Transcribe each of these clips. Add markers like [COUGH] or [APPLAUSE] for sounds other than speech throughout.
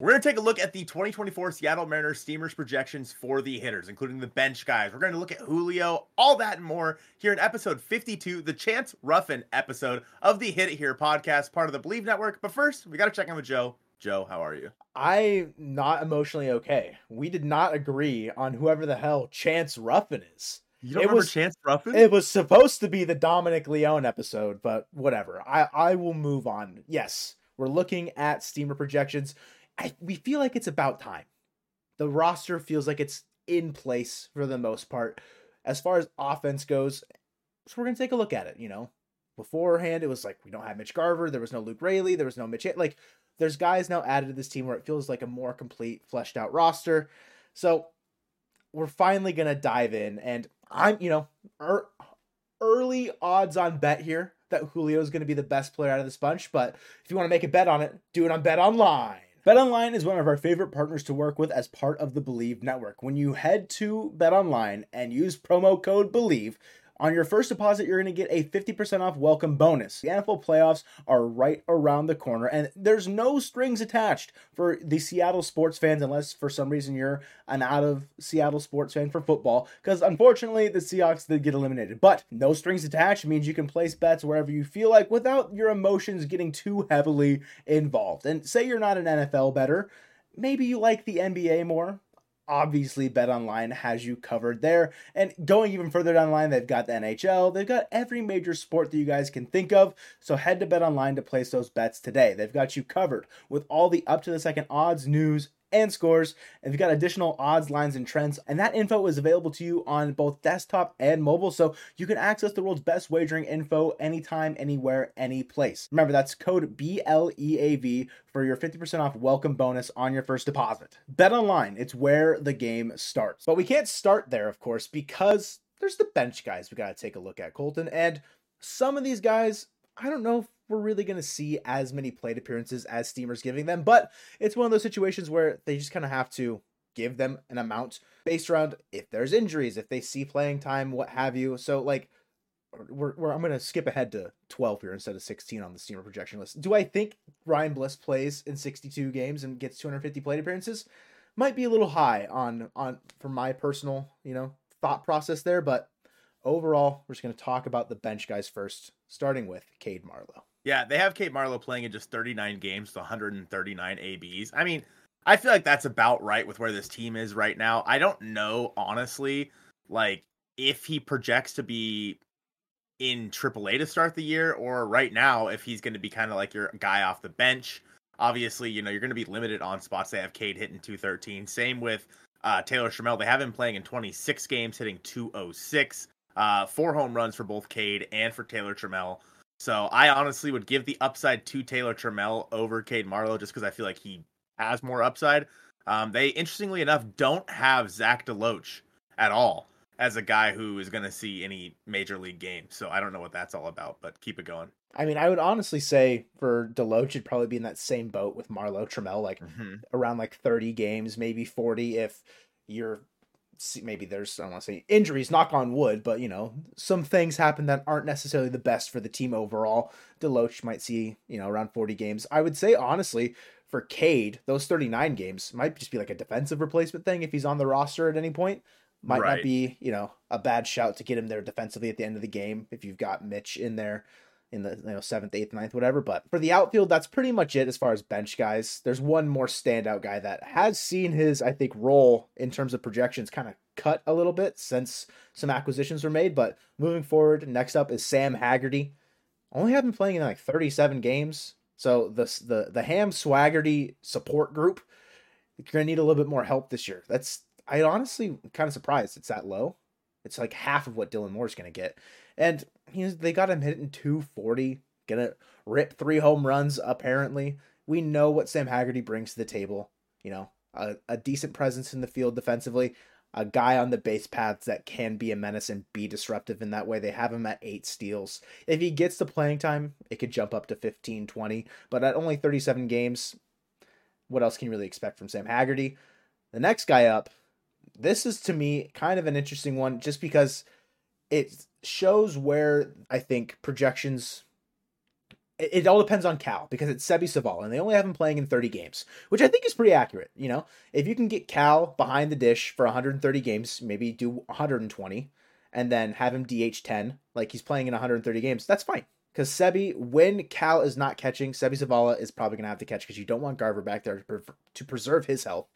We're going to take a look at the 2024 Seattle Mariners Steamers projections for the hitters, including the bench guys. We're going to look at Julio, all that and more here in episode 52, the Chance Ruffin episode of the Hit It Here podcast, part of the Bleav Network. But first, we got to check in with Joe. Joe, how are you? I'm not emotionally okay. We did not agree on whoever the hell Chance Ruffin is. You don't it remember was, Chance Ruffin? It was supposed to be the Dominic Leone episode, but whatever. I, I will move on. Yes, we're looking at steamer projections. I, we feel like it's about time. The roster feels like it's in place for the most part. As far as offense goes, so we're gonna take a look at it. You know, beforehand it was like we don't have Mitch Garver, there was no Luke Raley, there was no Mitch. Like there's guys now added to this team where it feels like a more complete, fleshed out roster. So we're finally gonna dive in, and I'm you know er, early odds on bet here that Julio is going to be the best player out of this bunch. But if you want to make a bet on it, do it on Bet Online. BetOnline is one of our favorite partners to work with as part of the Bleav network. When you head to BetOnline and use promo code BLEAV, on your first deposit, you're going to get a 50% off welcome bonus. The NFL playoffs are right around the corner, and there's no strings attached for the Seattle sports fans, unless for some reason you're an out of Seattle sports fan for football, because unfortunately the Seahawks did get eliminated. But no strings attached means you can place bets wherever you feel like without your emotions getting too heavily involved. And say you're not an NFL better, maybe you like the NBA more obviously bet online has you covered there. And going even further down the line, they've got the NHL, they've got every major sport that you guys can think of. So head to bet online to place those bets today. They've got you covered with all the up to the second odds, news, and scores. And we've got additional odds, lines, and trends. And that info is available to you on both desktop and mobile. So you can access the world's best wagering info anytime, anywhere, any place. Remember, that's code BLEAV for your 50% off welcome bonus on your first deposit. Bet online, it's where the game starts. But we can't start there, of course, because there's the bench guys we got to take a look at, Colton. And some of these guys, I don't know if we're really going to see as many plate appearances as Steamer's giving them, but it's one of those situations where they just kind of have to give them an amount based around if there's injuries, if they see playing time, what have you. So, like, we're, we're I'm going to skip ahead to 12 here instead of 16 on the Steamer projection list. Do I think Ryan Bliss plays in 62 games and gets 250 plate appearances? Might be a little high on on for my personal, you know, thought process there, but overall, we're just going to talk about the bench guys first, starting with Cade Marlowe. Yeah, they have Cade Marlowe playing in just 39 games to 139 ABs. I mean, I feel like that's about right with where this team is right now. I don't know, honestly, like if he projects to be in AAA to start the year or right now if he's going to be kind of like your guy off the bench. Obviously, you know, you're going to be limited on spots. They have Cade hitting 213. Same with uh, Taylor Trammell. They have him playing in 26 games, hitting 206. Uh, four home runs for both Cade and for Taylor Trammell. So I honestly would give the upside to Taylor Trammell over Cade Marlowe just because I feel like he has more upside. Um, they interestingly enough don't have Zach DeLoach at all as a guy who is going to see any major league games. So I don't know what that's all about, but keep it going. I mean, I would honestly say for Deloach, it'd probably be in that same boat with Marlowe Trammell, like mm-hmm. around like 30 games, maybe 40 if you're maybe there's I don't want to say injuries, knock on wood, but you know some things happen that aren't necessarily the best for the team overall. Deloach might see you know around 40 games. I would say honestly for Cade, those 39 games might just be like a defensive replacement thing if he's on the roster at any point. Might right. not be you know a bad shout to get him there defensively at the end of the game if you've got Mitch in there in the you know seventh, eighth, ninth, whatever. But for the outfield, that's pretty much it as far as bench guys. There's one more standout guy that has seen his, I think, role in terms of projections kind of cut a little bit since some acquisitions were made. But moving forward, next up is Sam Haggerty. Only have been playing in like 37 games. So the the the Ham Swaggerty support group, you're gonna need a little bit more help this year. That's I honestly kind of surprised it's that low. It's like half of what Dylan Moore's gonna get. And he's, they got him hitting 240, gonna rip three home runs, apparently. We know what Sam Haggerty brings to the table. You know, a, a decent presence in the field defensively, a guy on the base paths that can be a menace and be disruptive in that way. They have him at eight steals. If he gets the playing time, it could jump up to 15, 20. But at only 37 games, what else can you really expect from Sam Haggerty? The next guy up, this is to me kind of an interesting one just because it shows where I think projections it, it all depends on Cal because it's Seby Zavala and they only have him playing in 30 games, which I think is pretty accurate. You know, if you can get Cal behind the dish for 130 games, maybe do 120 and then have him DH 10, like he's playing in 130 games, that's fine. Because Seby, when Cal is not catching, Seby Zavala is probably going to have to catch because you don't want Garver back there to, pre- to preserve his health.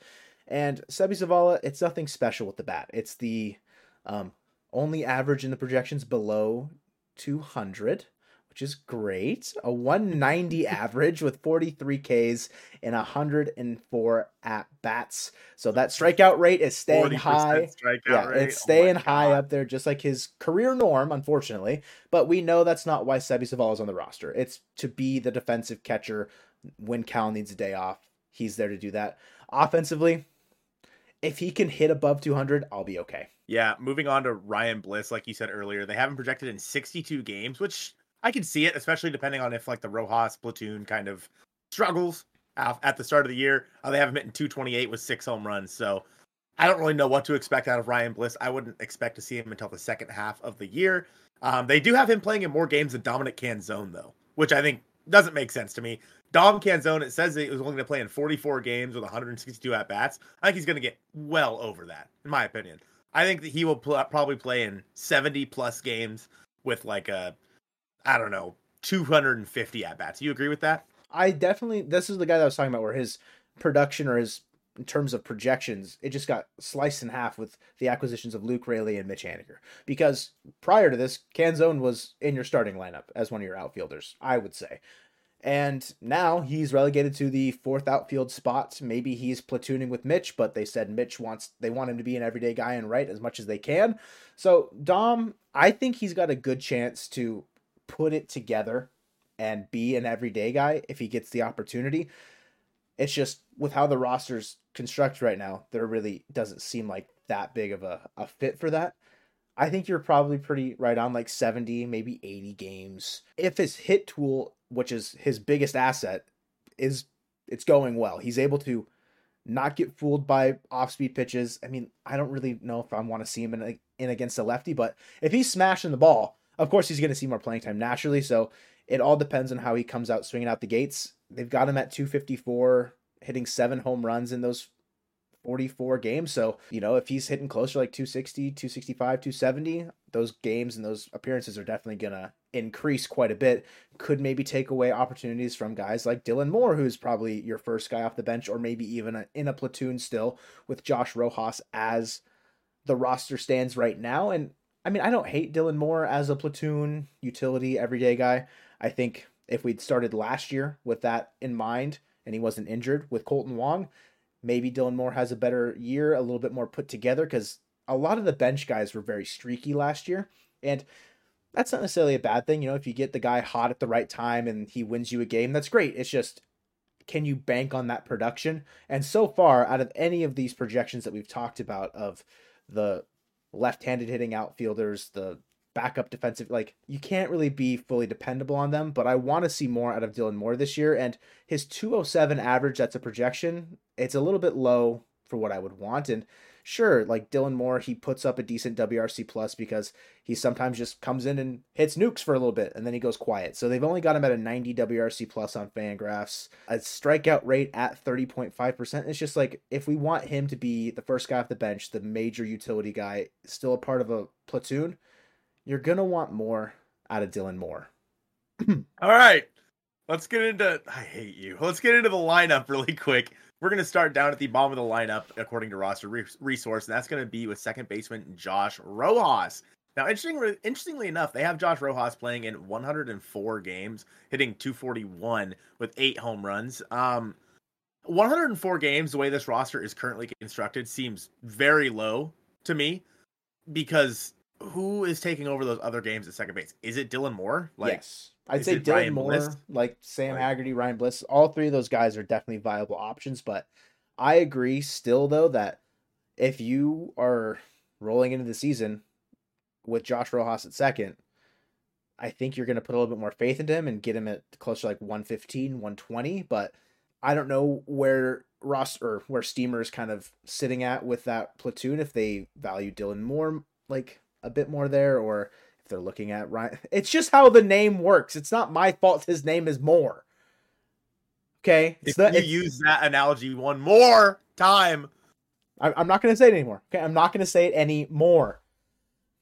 And Seby Zavala, it's nothing special with the bat. It's the um, only average in the projections below 200 which is great. A 190 [LAUGHS] average with 43 Ks and 104 at bats. So that strikeout rate is staying high. Yeah, rate. it's oh staying oh high up there, just like his career norm, unfortunately. But we know that's not why Seby Zavala is on the roster. It's to be the defensive catcher when Cal needs a day off. He's there to do that. Offensively, if he can hit above 200, I'll be okay. Yeah, moving on to Ryan Bliss, like you said earlier, they haven't projected in 62 games, which I can see it, especially depending on if like the Rojas platoon kind of struggles at the start of the year. Uh, they have him hitting 228 with six home runs, so I don't really know what to expect out of Ryan Bliss. I wouldn't expect to see him until the second half of the year. Um, they do have him playing in more games than Dominic Canzone, though, which I think doesn't make sense to me. Dom Canzone, it says he was only going to play in 44 games with 162 at bats. I think he's going to get well over that, in my opinion. I think that he will pl- probably play in 70 plus games with like a I don't know, 250 at bats. You agree with that? I definitely, this is the guy that I was talking about where his production or his, in terms of projections, it just got sliced in half with the acquisitions of Luke Raley and Mitch Haniger. Because prior to this, Canzone was in your starting lineup as one of your outfielders, I would say. And now he's relegated to the fourth outfield spot. Maybe he's platooning with Mitch, but they said Mitch wants they want him to be an everyday guy and right as much as they can. So Dom, I think he's got a good chance to put it together and be an everyday guy if he gets the opportunity. It's just with how the roster's construct right now, there really doesn't seem like that big of a, a fit for that. I think you're probably pretty right on like 70, maybe 80 games. If his hit tool, which is his biggest asset, is it's going well. He's able to not get fooled by off-speed pitches. I mean, I don't really know if I want to see him in, in against a lefty, but if he's smashing the ball, of course, he's going to see more playing time naturally. So it all depends on how he comes out swinging out the gates. They've got him at 254, hitting seven home runs in those 44 games. So, you know, if he's hitting closer like 260, 265, 270, those games and those appearances are definitely going to increase quite a bit. Could maybe take away opportunities from guys like Dylan Moore, who's probably your first guy off the bench, or maybe even in a platoon still with Josh Rojas as the roster stands right now. And I mean, I don't hate Dylan Moore as a platoon utility everyday guy. I think if we'd started last year with that in mind and he wasn't injured with Kolten Wong, maybe Dylan Moore has a better year, a little bit more put together because a lot of the bench guys were very streaky last year. And that's not necessarily a bad thing. You know, if you get the guy hot at the right time and he wins you a game, that's great. It's just, can you bank on that production? And so far, out of any of these projections that we've talked about of the left-handed hitting outfielders, the backup defensive like you can't really be fully dependable on them, but I want to see more out of Dylan Moore this year and his 207 average that's a projection. It's a little bit low for what I would want and sure, like Dylan Moore, he puts up a decent WRC plus because he sometimes just comes in and hits nukes for a little bit and then he goes quiet. So they've only got him at a 90 WRC plus on Fangraphs. A strikeout rate at 30.5%. It's just like if we want him to be the first guy off the bench, the major utility guy, still a part of a platoon, you're to want more out of Dylan Moore. [CLEARS THROAT] All right. Let's get into I hate you. Let's get into the lineup really quick. We're going to start down at the bottom of the lineup, according to roster resource, and that's going to be with second baseman Josh Rojas. Now, interestingly, interestingly enough, they have Josh Rojas playing in 104 games, hitting 241 with eight home runs. Um, 104 games, the way this roster is currently constructed, seems very low to me because who is taking over those other games at second base? Is it Dylan Moore? Like, yes. I'd say Dylan Ryan Moore, Bliss? like Sam. Haggerty, Ryan Bliss, all three of those guys are definitely viable options. But I agree still though that if you are rolling into the season with Josh Rojas at second, I think you're going to put a little bit more faith into him and get him at closer to like 115, 120. But I don't know where Ross or where Steamer is kind of sitting at with that platoon if they value Dylan Moore like a bit more there or if they're looking at Ryan. [LAUGHS] It's just how the name works. It's not my fault his name is Moore. Okay, If it's the, you use that analogy one more time, I, I'm not going to say it anymore. Okay, I'm not going to say it anymore.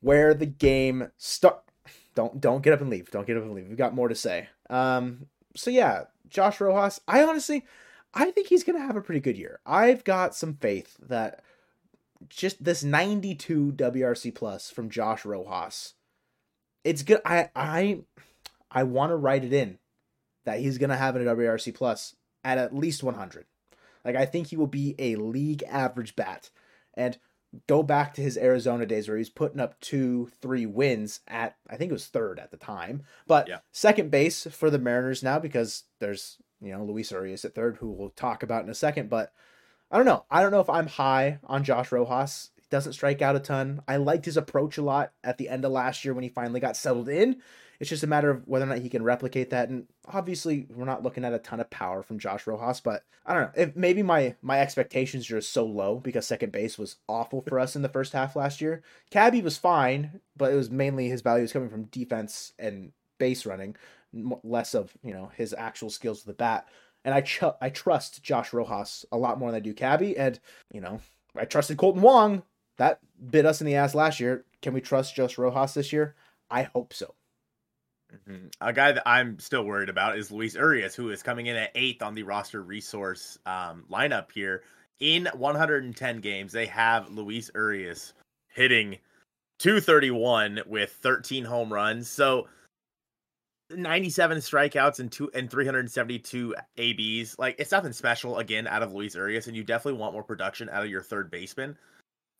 Where the game start. [SIGHS] Don't don't get up and leave. Don't get up and leave. We've got more to say. Um. So yeah, Josh Rojas. I honestly, I think he's going to have a pretty good year. I've got some faith that just this 92 WRC plus from Josh Rojas. It's good. I I I want to write it in that he's going to have a WRC plus at at least 100. Like I think he will be a league average bat. And go back to his Arizona days where he was putting up two, three wins at I think it was third at the time. But Yeah. second base for the Mariners now because there's you know Luis Urias at third, who we'll talk about in a second. But I don't know. I don't know if I'm high on Josh Rojas. He doesn't strike out a ton. I liked his approach a lot at the end of last year when he finally got settled in. It's just a matter of whether or not he can replicate that. And obviously, we're not looking at a ton of power from Josh Rojas, but I don't know. If maybe my my expectations are just so low because second base was awful for us in the first half last year. Cabby was fine, but it was mainly his value was coming from defense and base running, less of you know his actual skills with the bat. And I ch- I trust Josh Rojas a lot more than I do Cabby, and you know I trusted Kolten Wong. That bit us in the ass last year. Can we trust Josh Rojas this year? I hope so. Mhm. A guy that I'm still worried about is Luis Urias, who is coming in at eighth on the roster resource um, lineup here. In 110 games, they have Luis Urias hitting 231 with 13 home runs. So 97 strikeouts and two and 372 ABs. Like it's nothing special again out of Luis Urias, and you definitely want more production out of your third baseman.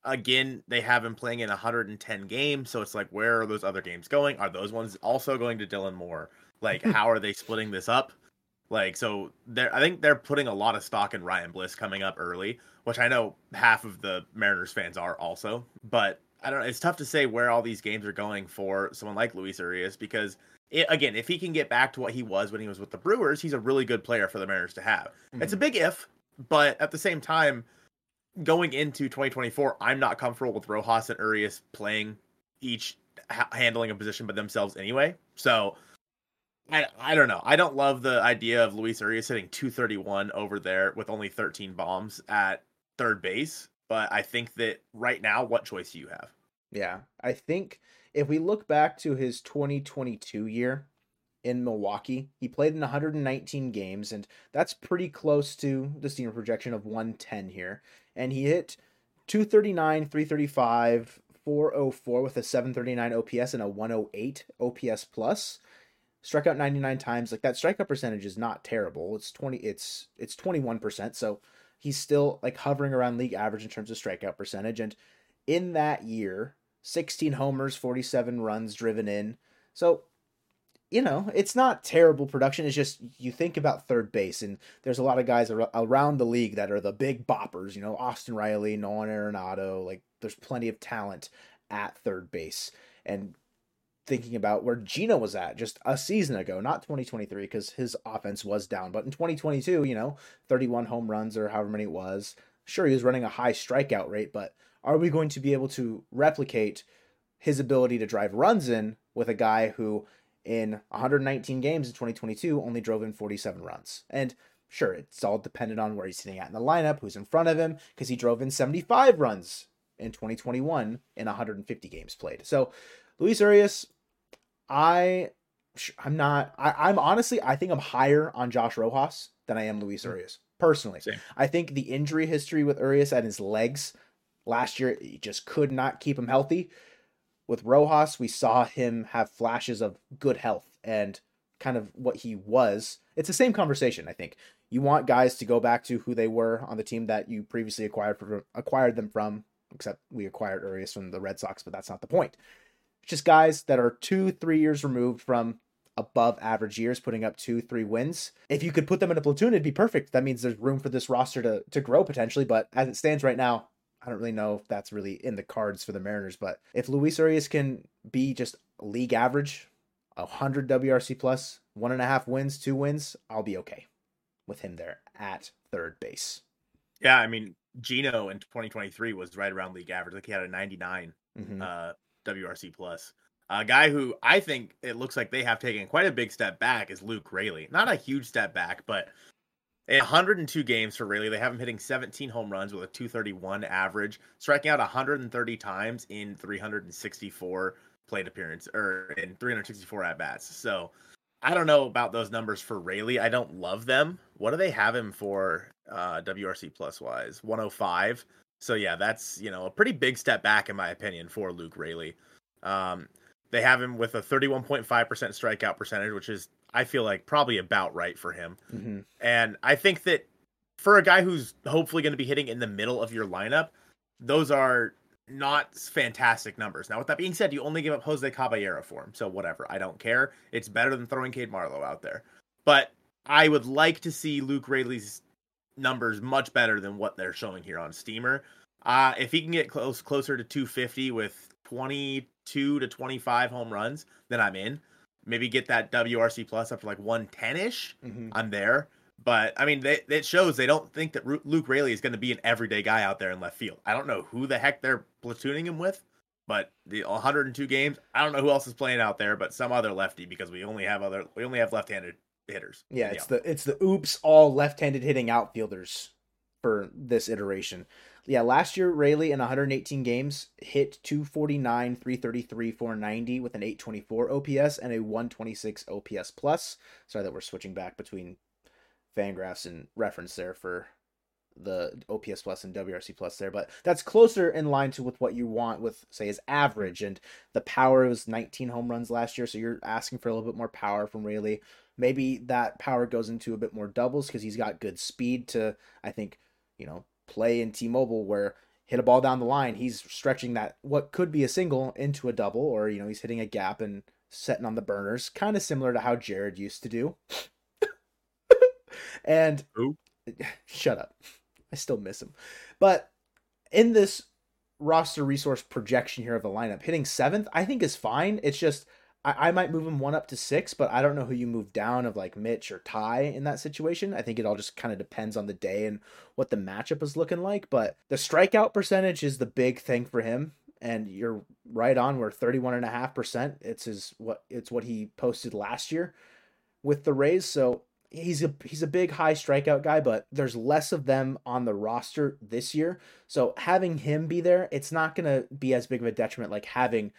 Again, they have him playing in 110 games, so it's like, where are those other games going? Are those ones also going to Dylan Moore? Like, [LAUGHS] how are they splitting this up? Like, so they're I think they're putting a lot of stock in Ryan Bliss coming up early, which I know half of the Mariners fans are also. But I don't know. It's tough to say where all these games are going for someone like Luis Urias because it, again, if he can get back to what he was when he was with the Brewers, he's a really good player for the Mariners to have. It's a mm-hmm. big if, but at the same time, going into 2024, I'm not comfortable with Rojas and Urias playing each ha- handling a position by themselves anyway. So I I don't know. I don't love the idea of Luis Urias hitting 231 over there with only 13 bombs at third base. But I think that right now, what choice do you have? Yeah, I think if we look back to his 2022 year in Milwaukee, he played in 119 games, and that's pretty close to the senior projection of 110 here. And he hit 239, 335, 404 with a 739 OPS and a 108 OPS plus. Struck out 99 times. Like that strikeout percentage is not terrible. It's 20. It's it's 21 percent. So he's still like hovering around league average in terms of strikeout percentage. And in that year, 16 homers, 47 runs driven in. So, you know, it's not terrible production. It's just you think about third base, and there's a lot of guys ar- around the league that are the big boppers. You know, Austin Riley, Nolan Arenado. Like, there's plenty of talent at third base. And thinking about where Geno was at just a season ago, not 2023, because his offense was down. But in 2022, you know, 31 home runs or however many it was. Sure, he was running a high strikeout rate, but are we going to be able to replicate his ability to drive runs in with a guy who in 119 games in 2022 only drove in 47 runs? And sure, it's all dependent on where he's sitting at in the lineup, who's in front of him, because he drove in 75 runs in 2021 in 150 games played. So Luis Urias, I I'm not I, I'm honestly I think I'm higher on Josh Rojas than I am Luis hmm. Urias. Personally. Same. I think the injury history with Urias and his legs last year he just could not keep him healthy. With Rojas, we saw him have flashes of good health and kind of what he was. It's the same conversation, I think. You want guys to go back to who they were on the team that you previously acquired for, acquired them from, except we acquired Urias from the Red Sox, but that's not the point. It's just guys that are two, three years removed from above average years, putting up two, three wins. If you could put them in a platoon, it'd be perfect. That means there's room for this roster to to grow potentially. But as it stands right now, I don't really know if that's really in the cards for the Mariners. But if Luis Urias can be just league average, hundred WRC plus, one and a half wins, two wins, I'll be okay with him there at third base. Yeah, I mean, Geno in 2023 was right around league average. Like he had a 99 Mhm. uh, WRC plus. A guy who I think it looks like they have taken quite a big step back is Luke Raley. Not a huge step back, but 102 games for Raley, They have him hitting 17 home runs with a 231 average, striking out 130 times in 364 plate appearance or in 364 at bats. So I don't know about those numbers for Raley. I don't love them. What do they have him for uh, WRC plus wise? 105. So yeah, that's you know a pretty big step back in my opinion for Luke Raley. Um, they have him with a 31.5% strikeout percentage, which is I feel like probably about right for him. Mm-hmm. And I think that for a guy who's hopefully going to be hitting in the middle of your lineup, those are not fantastic numbers. Now, with that being said, you only give up Jose Caballero for him, so whatever. I don't care. It's better than throwing Cade Marlowe out there. But I would like to see Luke Raley's numbers much better than what they're showing here on Steamer. Uh, if he can get close closer to 250 with 22 to 25 home runs, then I'm in. Maybe get that WRC plus up to like 110 ish. Mm-hmm. I'm there. But I mean, they, it shows they don't think that Luke Raley is going to be an everyday guy out there in left field. I don't know who the heck they're platooning him with, but the 102 games, I don't know who else is playing out there, but some other lefty because we only have other we only have left-handed hitters. Yeah, it's the it's the oops all left-handed hitting outfielders for this iteration. Yeah, last year Raley in 118 games hit 249, 333, 490 with an 824 OPS and a 126 OPS plus. Sorry that we're switching back between Fangraphs and reference there for the OPS plus and WRC plus there, but that's closer in line to with what you want with say his average and the power was 19 home runs last year, so you're asking for a little bit more power from Raley. Maybe that power goes into a bit more doubles because he's got good speed to I think you know play in T-Mobile where hit a ball down the line, he's stretching that what could be a single into a double, or you know he's hitting a gap and setting on the burners, kind of similar to how Jared used to do. [LAUGHS] And Ooh. [LAUGHS] shut up. I still miss him. But in this roster resource projection here of the lineup, hitting seventh, I think is fine. It's just I, I might move him one up to six, but I don't know who you move down of like Mitch or Ty in that situation. I think it all just kind of depends on the day and what the matchup is looking like. But the strikeout percentage is the big thing for him. And you're right on. We're 31.5%. It's his what it's what he posted last year with the Rays. So he's a he's a big high strikeout guy, but there's less of them on the roster this year. So having him be there, it's not gonna be as big of a detriment like having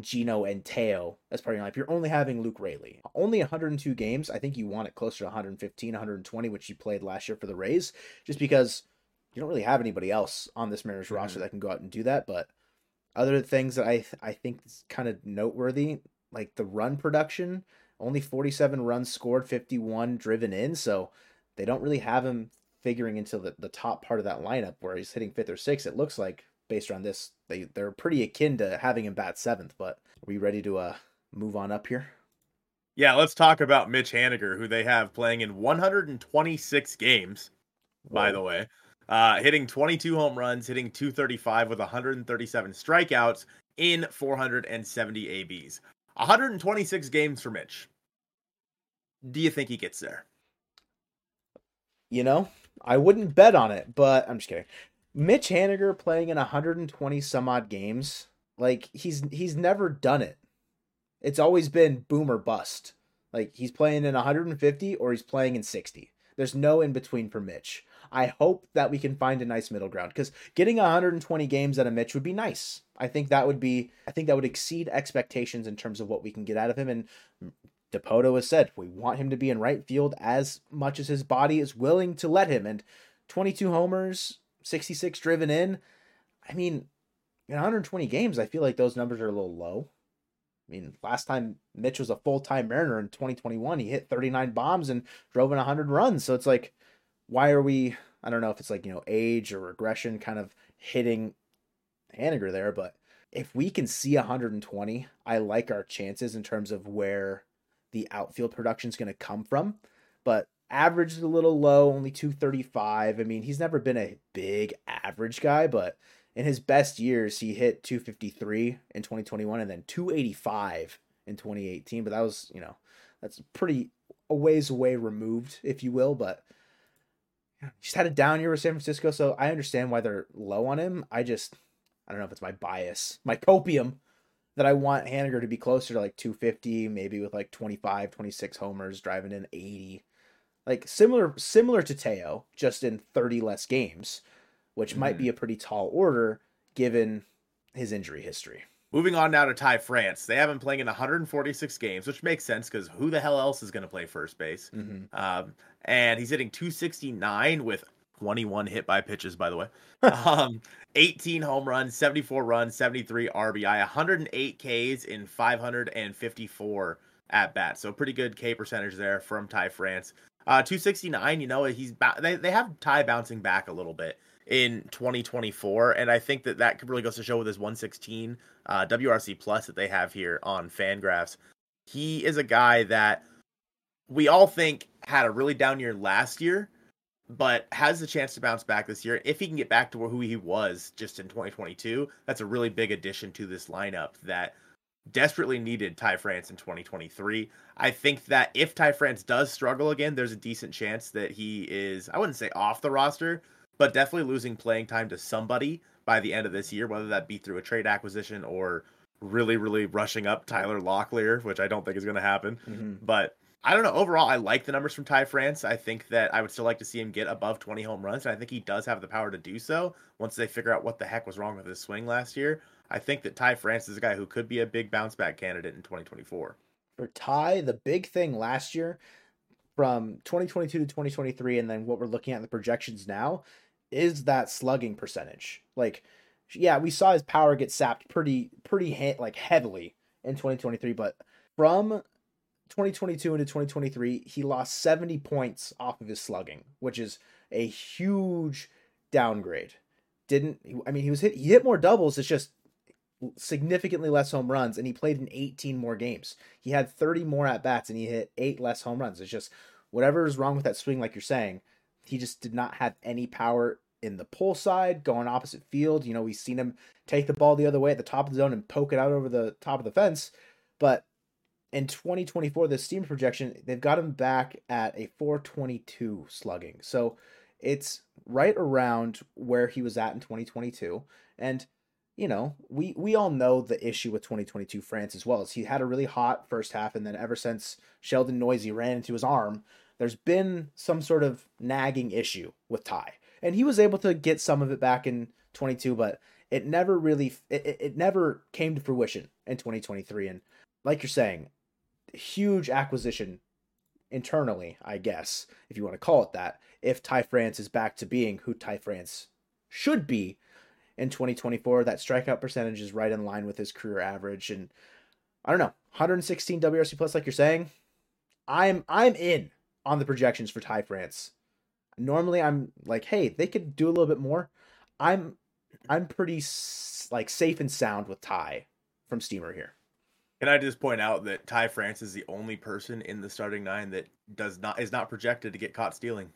Geno and Teo as part of your life. You're only having Luke Raley. Only 102 games. I think you want it closer to 115, 120, which you played last year for the Rays, just because you don't really have anybody else on this Mariners mm-hmm. roster that can go out and do that. But other things that I I think is kind of noteworthy, like the run production only 47 runs scored, 51 driven in. So they don't really have him figuring into the, the top part of that lineup where he's hitting fifth or sixth. It looks like based on this, they, they're pretty akin to having him bat seventh. But are we ready to uh, move on up here? Yeah, let's talk about Mitch Haniger, who they have playing in 126 games, Whoa. by the way. Uh, hitting 22 home runs, hitting 235 with 137 strikeouts in 470 ABs. 126 games for Mitch. Do you think he gets there? You know, I wouldn't bet on it, but I'm just kidding. Mitch Haniger playing in 120 some odd games, like he's he's never done it. It's always been boom or bust. Like he's playing in 150 or he's playing in 60. There's no in between for Mitch. I hope that we can find a nice middle ground because getting 120 games out of Mitch would be nice. I think that would be, I think that would exceed expectations in terms of what we can get out of him. And Dipoto has said we want him to be in right field as much as his body is willing to let him. And 22 homers, 66 driven in. I mean, in 120 games, I feel like those numbers are a little low. I mean, last time Mitch was a full time Mariner in 2021, he hit 39 bombs and drove in 100 runs. So it's like, why are we? I don't know if it's like you know age or regression kind of hitting Haniger there, but if we can see 120, I like our chances in terms of where the outfield production is going to come from. But average is a little low, only 235. I mean, he's never been a big average guy, but in his best years, he hit 253 in 2021 and then 285 in 2018. But that was, you know, that's pretty a ways away removed, if you will. But just had a down year with San Francisco, so I understand why they're low on him. I just I don't know if it's my bias, my copium that I want Haniger to be closer to like 250, maybe with like 25, 26 homers, driving in 80. Like similar similar to Teo, just in 30 less games, which mm. might be a pretty tall order given his injury history. Moving on now to Ty France. They have been playing in 146 games, which makes sense because who the hell else is going to play first base? Mm-hmm. Um, and he's hitting 269 with 21 hit by pitches, by the way. [LAUGHS] um, 18 home runs, 74 runs, 73 RBI, 108 Ks in 554 at bats. So pretty good K percentage there from Ty France. Uh, 269, you know, he's they, they have Ty bouncing back a little bit in 2024, and I think that that really goes to show with his 116 uh, WRC plus that they have here on Fangraphs. He is a guy that we all think had a really down year last year, but has the chance to bounce back this year. If he can get back to who he was just in 2022, that's a really big addition to this lineup that desperately needed Ty France in 2023. I think that if Ty France does struggle again, there's a decent chance that he is, I wouldn't say off the roster, but definitely losing playing time to somebody by the end of this year, whether that be through a trade acquisition or really, really rushing up Tyler Locklear, which I don't think is going to happen. Mm-hmm. But I don't know. Overall, I like the numbers from Ty France. I think that I would still like to see him get above 20 home runs. And I think he does have the power to do so once they figure out what the heck was wrong with his swing last year. I think that Ty France is a guy who could be a big bounce back candidate in 2024. For Ty, the big thing last year from 2022 to 2023, and then what we're looking at in the projections now is that slugging percentage. Like, yeah, we saw his power get sapped pretty, pretty ha- like heavily in 2023, but from 2022 into 2023, he lost 70 points off of his slugging, which is a huge downgrade. Didn't I mean he was hit he hit more doubles, it's just significantly less home runs and he played in 18 more games. He had 30 more at bats and he hit 8 less home runs. It's just whatever is wrong with that swing like you're saying, he just did not have any power in the pull side, going opposite field. You know, we've seen him take the ball the other way at the top of the zone and poke it out over the top of the fence, but in 2024, the Steam projection, they've got him back at a 422 slugging. So it's right around where he was at in 2022. And, you know, we, we all know the issue with 2022 France as well. Is he had a really hot first half, and then ever since Sheldon Neuse ran into his arm, there's been some sort of nagging issue with Ty. And he was able to get some of it back in 22, but it never really, it, it never came to fruition in 2023. And like you're saying, huge acquisition internally, I guess, if you want to call it that, if Ty France is back to being who Ty France should be in 2024. That strikeout percentage is right in line with his career average. And I don't know, 116 WRC plus, like you're saying. I'm I'm in on the projections for Ty France. Normally I'm like, hey, they could do a little bit more. I'm I'm pretty like safe and sound with Ty from Steamer here. Can I just point out that Ty France is the only person in the starting nine that does not is not projected to get caught stealing.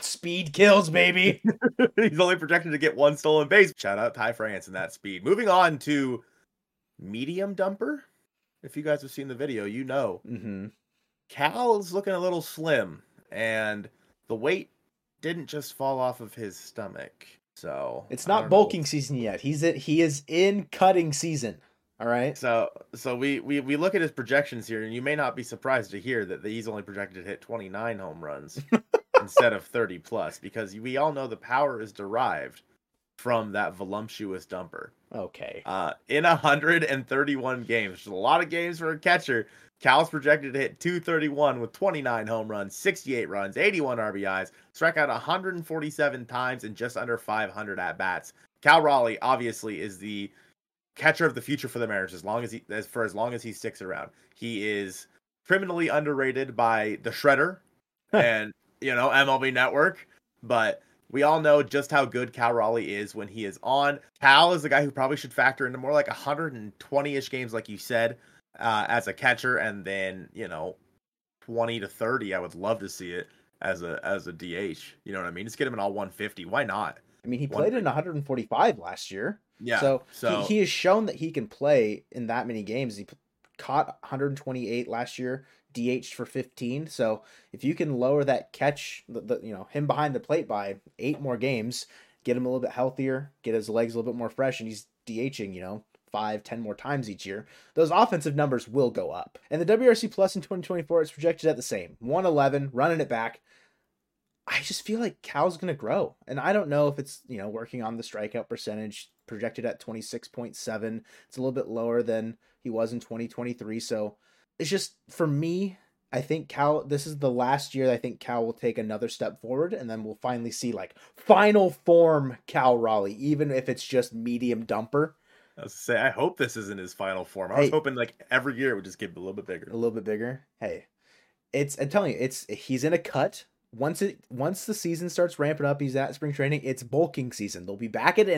Speed kills, baby. [LAUGHS] He's only projected to get one stolen base. Shout out Ty France and that speed. Moving on to medium dumper. If you guys have seen the video, you know. Mm-hmm. Cal's looking a little slim, and the weight didn't just fall off of his stomach. So it's not bulking know. season yet. He's he is in cutting season. All right. So so we, we we look at his projections here, and you may not be surprised to hear that he's only projected to hit 29 home runs [LAUGHS] instead of 30 plus, because we all know the power is derived from that voluptuous dumper. Okay. Uh, in 131 games, which is a lot of games for a catcher. Cal's projected to hit 231 with 29 home runs, 68 runs, 81 RBIs, struck out 147 times and just under 500 at bats. Cal Raleigh obviously is the catcher of the future for the Mariners as long as he as for as long as he sticks around. He is criminally underrated by the Shredder [LAUGHS] and you know MLB Network, but we all know just how good Cal Raleigh is when he is on. Cal is the guy who probably should factor into more like 120ish games, like you said, uh, as a catcher, and then you know 20 to 30. I would love to see it as a as a DH. You know what I mean? Just get him in all 150. Why not? I mean, he played in 145 last year. Yeah. So, so he, he has shown that he can play in that many games. He caught 128 last year, DH for 15. So if you can lower that catch, the, the, you know him behind the plate by eight more games, get him a little bit healthier, get his legs a little bit more fresh, and he's DHing, you know, five, ten more times each year, those offensive numbers will go up. And the WRC Plus in 2024 is projected at the same 111, running it back. I just feel like Cal's going to grow. And I don't know if it's, you know, working on the strikeout percentage projected at 26.7. It's a little bit lower than he was in 2023. So it's just for me, I think Cal, this is the last year I think Cal will take another step forward, and then we'll finally see like final form Cal Raleigh, even if it's just medium dumper. I was say, I hope this isn't his final form. I hey, was hoping like every year it would just get a little bit bigger. A little bit bigger. Hey, it's I'm telling you, it's he's in a cut. Once it once the season starts ramping up, he's at spring training. It's bulking season. They'll be back at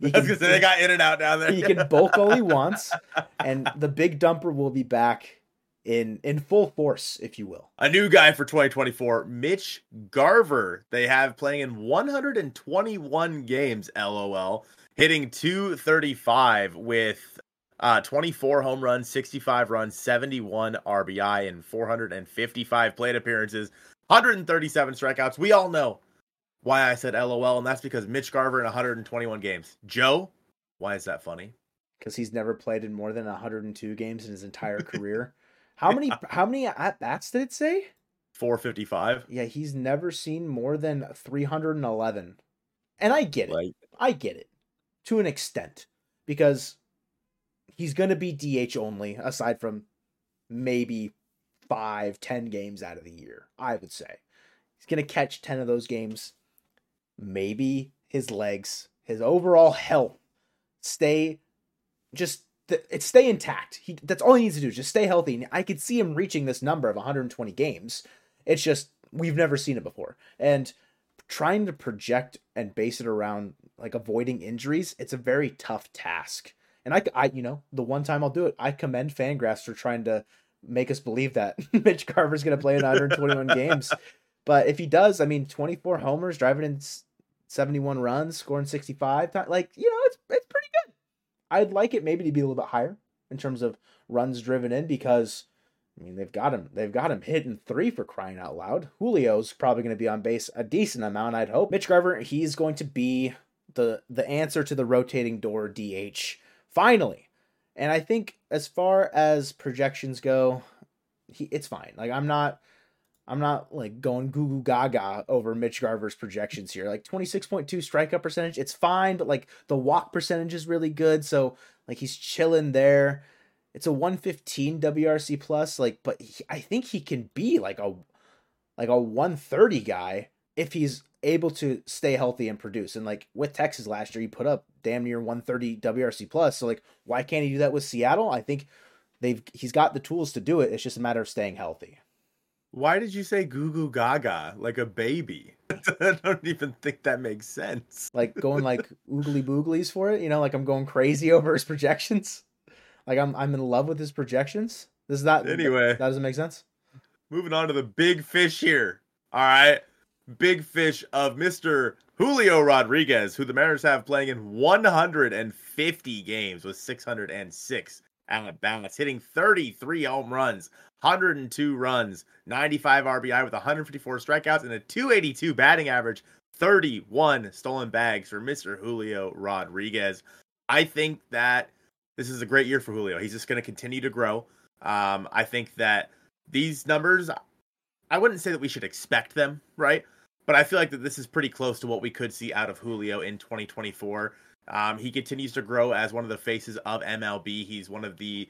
Can, say they got In-N-Out down there. he can bulk all he [LAUGHS] wants, and the big dumper will be back in in full force, if you will. A new guy for 2024, Mitch Garver. They have playing in 121 games. LOL, hitting 235 with uh, 24 home runs, 65 runs, 71 RBI, and 455 plate appearances, 137 strikeouts. We all know why I said LOL, and that's because Mitch Garver in 121 games. Joe, why is that funny? Because he's never played in more than 102 games in his entire career. [LAUGHS] How many [LAUGHS] how many at bats did it say? 455. Yeah, he's never seen more than 311. And I get it. Right. I get it to an extent because he's going to be DH only aside from maybe five, ten games out of the year, I would say. He's going to catch 10 of those games. Maybe his legs, his overall health stay just it stay intact. He that's all he needs to do, just stay healthy. And I could see him reaching this number of 120 games. It's just we've never seen it before. And trying to project and base it around like avoiding injuries, it's a very tough task. And I, I you know, the one time I'll do it, I commend Fangraphs for trying to make us believe that [LAUGHS] Mitch Garver's going to play in [LAUGHS] 121 games. But if he does, I mean, 24 homers, driving in 71 runs, scoring 65, like you know, it's it's pretty good. I'd like it maybe to be a little bit higher in terms of runs driven in because I mean they've got him they've got him hitting three for crying out loud. Julio's probably going to be on base a decent amount, I'd hope. Mitch Garver, he's going to be the the answer to the rotating door DH finally. And I think as far as projections go, he, it's fine. Like I'm not I'm not like going goo goo gaga over Mitch Garver's projections here. Like 26.2 strikeout percentage, it's fine, but like the walk percentage is really good. So like he's chilling there. It's a 115 WRC plus, like, but he, I think he can be like a like a 130 guy if he's able to stay healthy and produce. And like with Texas last year, he put up damn near 130 WRC plus. So like, why can't he do that with Seattle? I think they've he's got the tools to do it. It's just a matter of staying healthy. Why did you say goo goo gaga like a baby? [LAUGHS] I don't even think that makes sense. Like going like oogly booglies for it, you know, like I'm going crazy [LAUGHS] over his projections. Like I'm I'm in love with his projections. Does that anyway? That, that doesn't make sense. Moving on to the big fish here. All right, big fish of Mister Julio Rodriguez, who the Mariners have playing in 150 games with 606 at bats, hitting 33 home runs, 102 runs, 95 RBI with 154 strikeouts, and a 282 batting average, 31 stolen bags for Mr. Julio Rodriguez. I think that this is a great year for Julio. He's just going to continue to grow. Um, I think that these numbers, I wouldn't say that we should expect them, right? But I feel like that this is pretty close to what we could see out of Julio in 2024. Um, he continues to grow as one of the faces of MLB. He's one of the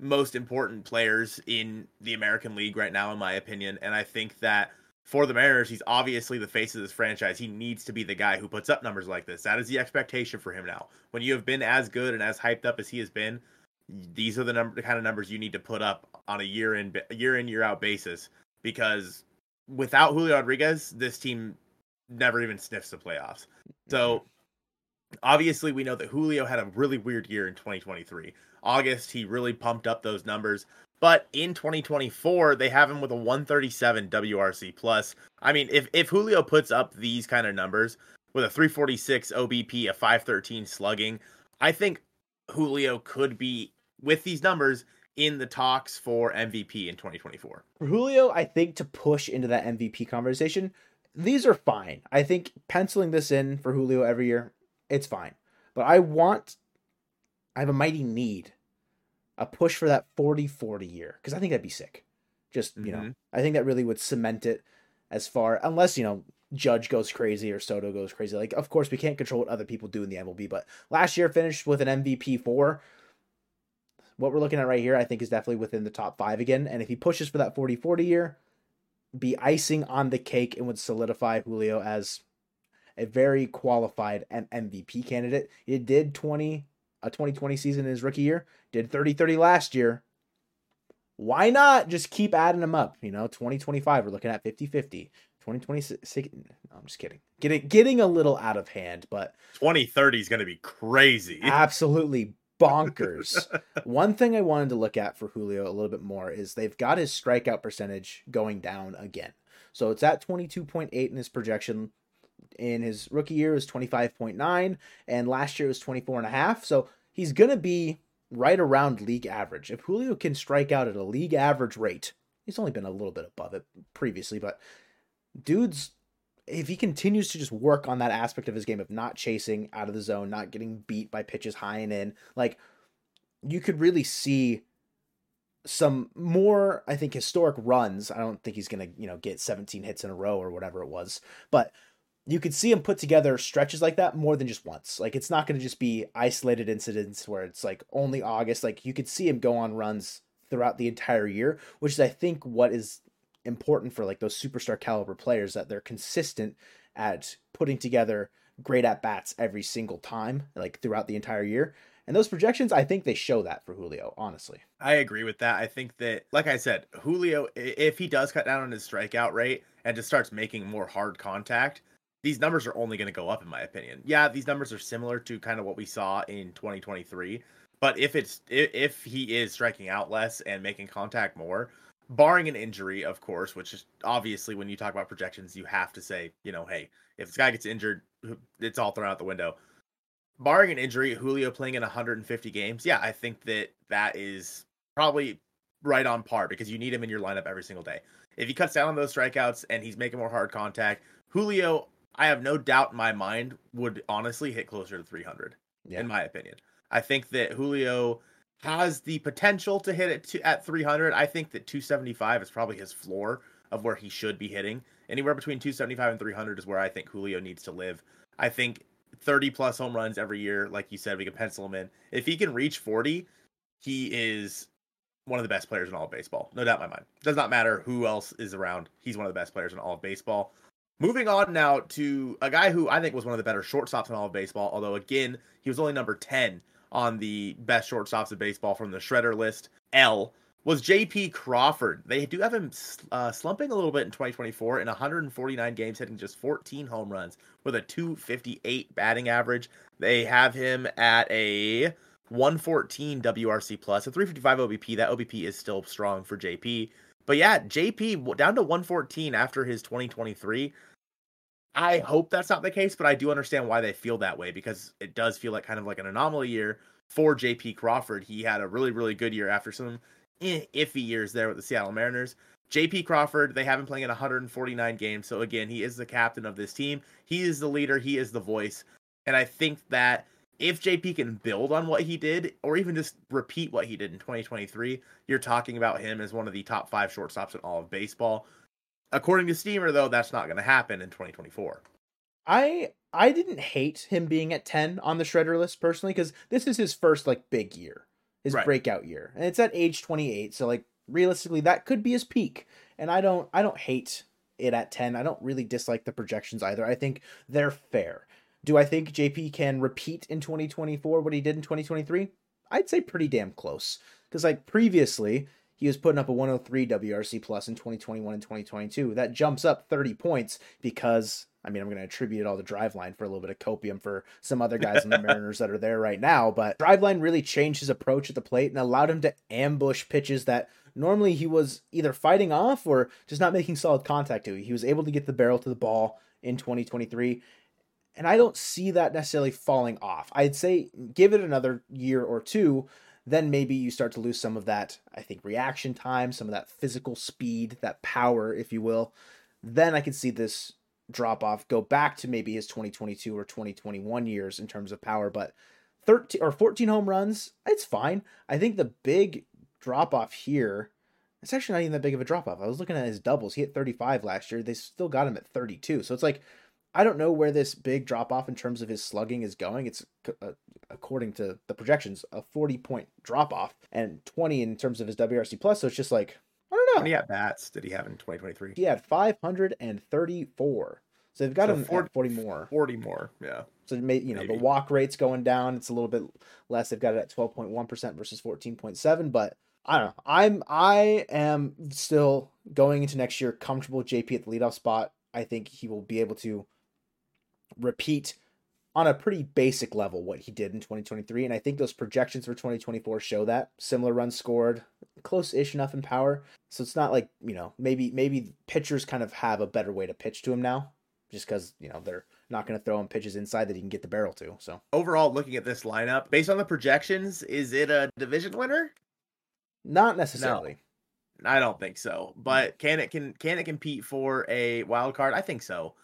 most important players in the American League right now, in my opinion. And I think that for the Mariners, he's obviously the face of this franchise. He needs to be the guy who puts up numbers like this. That is the expectation for him now. When you have been as good and as hyped up as he has been, these are the number, the kind of numbers you need to put up on a year in year in year out basis. Because without Julio Rodriguez, this team never even sniffs the playoffs. So mm-hmm. Obviously, we know that Julio had a really weird year in 2023. August, he really pumped up those numbers. But in 2024, they have him with a 137 WRC plus. I mean, if if Julio puts up these kind of numbers with a 346 OBP, a 513 slugging, I think Julio could be with these numbers in the talks for MVP in 2024. For Julio, I think to push into that MVP conversation, these are fine. I think penciling this in for Julio every year, it's fine. But I want I have a mighty need, a push for that 40 40 year, because I think that'd be sick. Just, you Mhm. know, I think that really would cement it as far, unless, you know, Judge goes crazy or Soto goes crazy. Like, of course, we can't control what other people do in the MLB, but last year finished with an MVP four. What we're looking at right here, I think, is definitely within the top five again. And if he pushes for that 40 40 year, be icing on the cake and would solidify Julio as a very qualified M- MVP candidate. He did 20 a 2020 season in his rookie year, did 30 30 last year. Why not just keep adding them up? You know, 2025, we're looking at 50 50. 2026, no, I'm just kidding. Getting getting a little out of hand, but 2030 is going to be crazy. [LAUGHS] absolutely bonkers. One thing I wanted to look at for Julio a little bit more is they've got his strikeout percentage going down again. So it's at 22.8 in his projection. In his rookie year was 25.9 and last year was 24.5. So he's going to be right around league average. If Julio can strike out at a league average rate, he's only been a little bit above it previously, but dude's if he continues to just work on that aspect of his game of not chasing out of the zone, not getting beat by pitches high and in, like you could really see some more, I think, historic runs. I don't think he's gonna, you know, get 17 hits in a row or whatever it was, but you could see him put together stretches like that more than just once. Like it's not gonna just be isolated incidents where it's like only August. Like you could see him go on runs throughout the entire year, which is I think what is important for like those superstar caliber players that they're consistent at putting together great at bats every single time, like throughout the entire year. And those projections, I think they show that for Julio, honestly. I agree with that. I think that, like I said, Julio, if he does cut down on his strikeout rate and just starts making more hard contact, these numbers are only going to go up, in my opinion. Yeah, these numbers are similar to kind of what we saw in 2023. But if it's if he is striking out less and making contact more, barring an injury, of course, which is obviously when you talk about projections, you have to say, you know, hey, if this guy gets injured, it's all thrown out the window barring an injury, Julio playing in 150 games, yeah, I think that that is probably right on par because you need him in your lineup every single day. If he cuts down on those strikeouts and he's making more hard contact, Julio, I have no doubt in my mind, would honestly hit closer to 300, Yeah. in my opinion. I think that Julio has the potential to hit it to, at 300. I think that 275 is probably his floor of where he should be hitting. Anywhere between 275 and 300 is where I think Julio needs to live. I think 30 plus home runs every year, like you said, we can pencil him in. If he can reach 40, he is one of the best players in all of baseball. No doubt in my mind. Does not matter who else is around. He's one of the best players in all of baseball. Moving on now to a guy who I think was one of the better shortstops in all of baseball, although again, he was only number 10 on the best shortstops of baseball from the shredder list. L was JP Crawford. They do have him uh, slumping a little bit in 2024 in 149 games, hitting just 14 home runs with a 258 batting average. They have him at a 114 WRC plus, a 355 OBP. That OBP is still strong for JP. But yeah, JP down to 114 after his 2023. I hope that's not the case, but I do understand why they feel that way because it does feel like kind of like an anomaly year for JP Crawford. He had a really, really good year after some eh, iffy years there with the Seattle Mariners. JP Crawford, they have him playing in 149 games. So again, he is the captain of this team. He is the leader. He is the voice. And I think that if JP can build on what he did, or even just repeat what he did in 2023, you're talking about him as one of the top five shortstops in all of baseball. According to Steamer, though, that's not going to happen in 2024. I I didn't hate him being at 10 on the shredder list personally because this is his first like big year, his Right. breakout year. And it's at age 28, so like realistically that could be his peak. And I don't I don't hate it at 10. I don't really dislike the projections either. I think they're fair. Do I think JP can repeat in 2024 what he did in 2023? I'd say pretty damn close. Cuz like previously he was putting up a 103 WRC plus in 2021 and 2022. That jumps up 30 points because I mean, I'm going to attribute it all to Driveline for a little bit of copium for some other guys in the [LAUGHS] Mariners that are there right now. But Driveline really changed his approach at the plate and allowed him to ambush pitches that normally he was either fighting off or just not making solid contact to. He was able to get the barrel to the ball in 2023. And I don't see that necessarily falling off. I'd say give it another year or two, then maybe you start to lose some of that, I think, reaction time, some of that physical speed, that power, if you will. Then I could see this drop off go back to maybe his 2022 or 2021 years in terms of power. But 13 or 14 home runs. It's fine. I think the big drop off here. It's actually not even that big of a drop off. I was looking at his doubles. He hit 35 last year. They still got him at 32. So it's like I don't know where this big drop off in terms of his slugging is going. It's uh, according to the projections a 40 point drop off and 20 in terms of his WRC plus. So it's just like I don't know. How many at bats did he have in 2023? He had 534. So they've got so him 40, 40 more. 40 more, yeah. So you know, Maybe. the walk rate's going down. It's a little bit less. They've got it at 12.1% versus 14.7, but I don't know. I'm I am still going into next year comfortable with JP at the leadoff spot. I think he will be able to repeat on a pretty basic level what he did in 2023 and I think those projections for 2024 show that. Similar runs scored close-ish enough in power. So it's not like you know maybe maybe pitchers kind of have a better way to pitch to him now just because you know they're not going to throw him pitches inside that he can get the barrel to so. Overall looking at this lineup based on the projections is it a division winner? Not necessarily. No, I don't think so but can it can can it compete for a wild card? I think so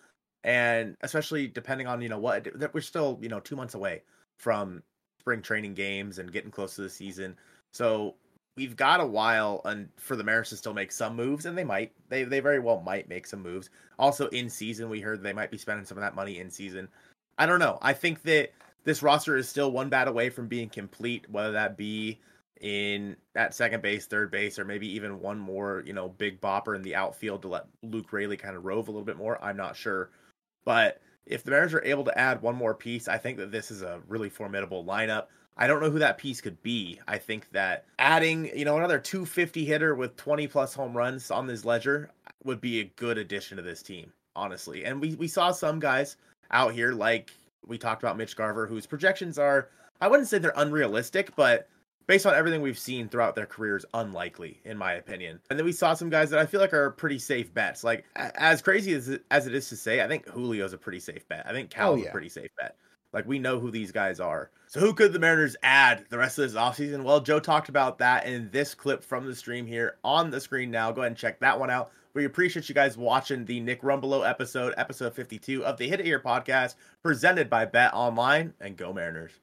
and especially depending on you know what we're still you know two months away from spring training games and getting close to the season so we've got a while and for the mariners to still make some moves and they might they they very well might make some moves also in season we heard they might be spending some of that money in season i don't know i think that this roster is still one bat away from being complete whether that be in at second base, third base, or maybe even one more, you know, big bopper in the outfield to let Luke Raley kind of rove a little bit more. I'm not sure. But if the Mariners are able to add one more piece, I think that this is a really formidable lineup. I don't know who that piece could be. I think that adding, you know, another 250 hitter with 20 plus home runs on this ledger would be a good addition to this team, honestly. And we, we saw some guys out here, like we talked about Mitch Garver, whose projections are, I wouldn't say they're unrealistic, but based on everything we've seen throughout their careers, unlikely, in my opinion. And then we saw some guys that I feel like are pretty safe bets. Like, as crazy as it, as it is to say, I think Julio's a pretty safe bet. I think Cal's oh, yeah. a pretty safe bet. Like, we know who these guys are. So, who could the Mariners add the rest of this offseason? Well, Joe talked about that in this clip from the stream here on the screen now. Go ahead and check that one out. We appreciate you guys watching the Nick Rumbelow episode, episode 52 of the Hit It Here podcast, presented by Bet Online and Go Mariners.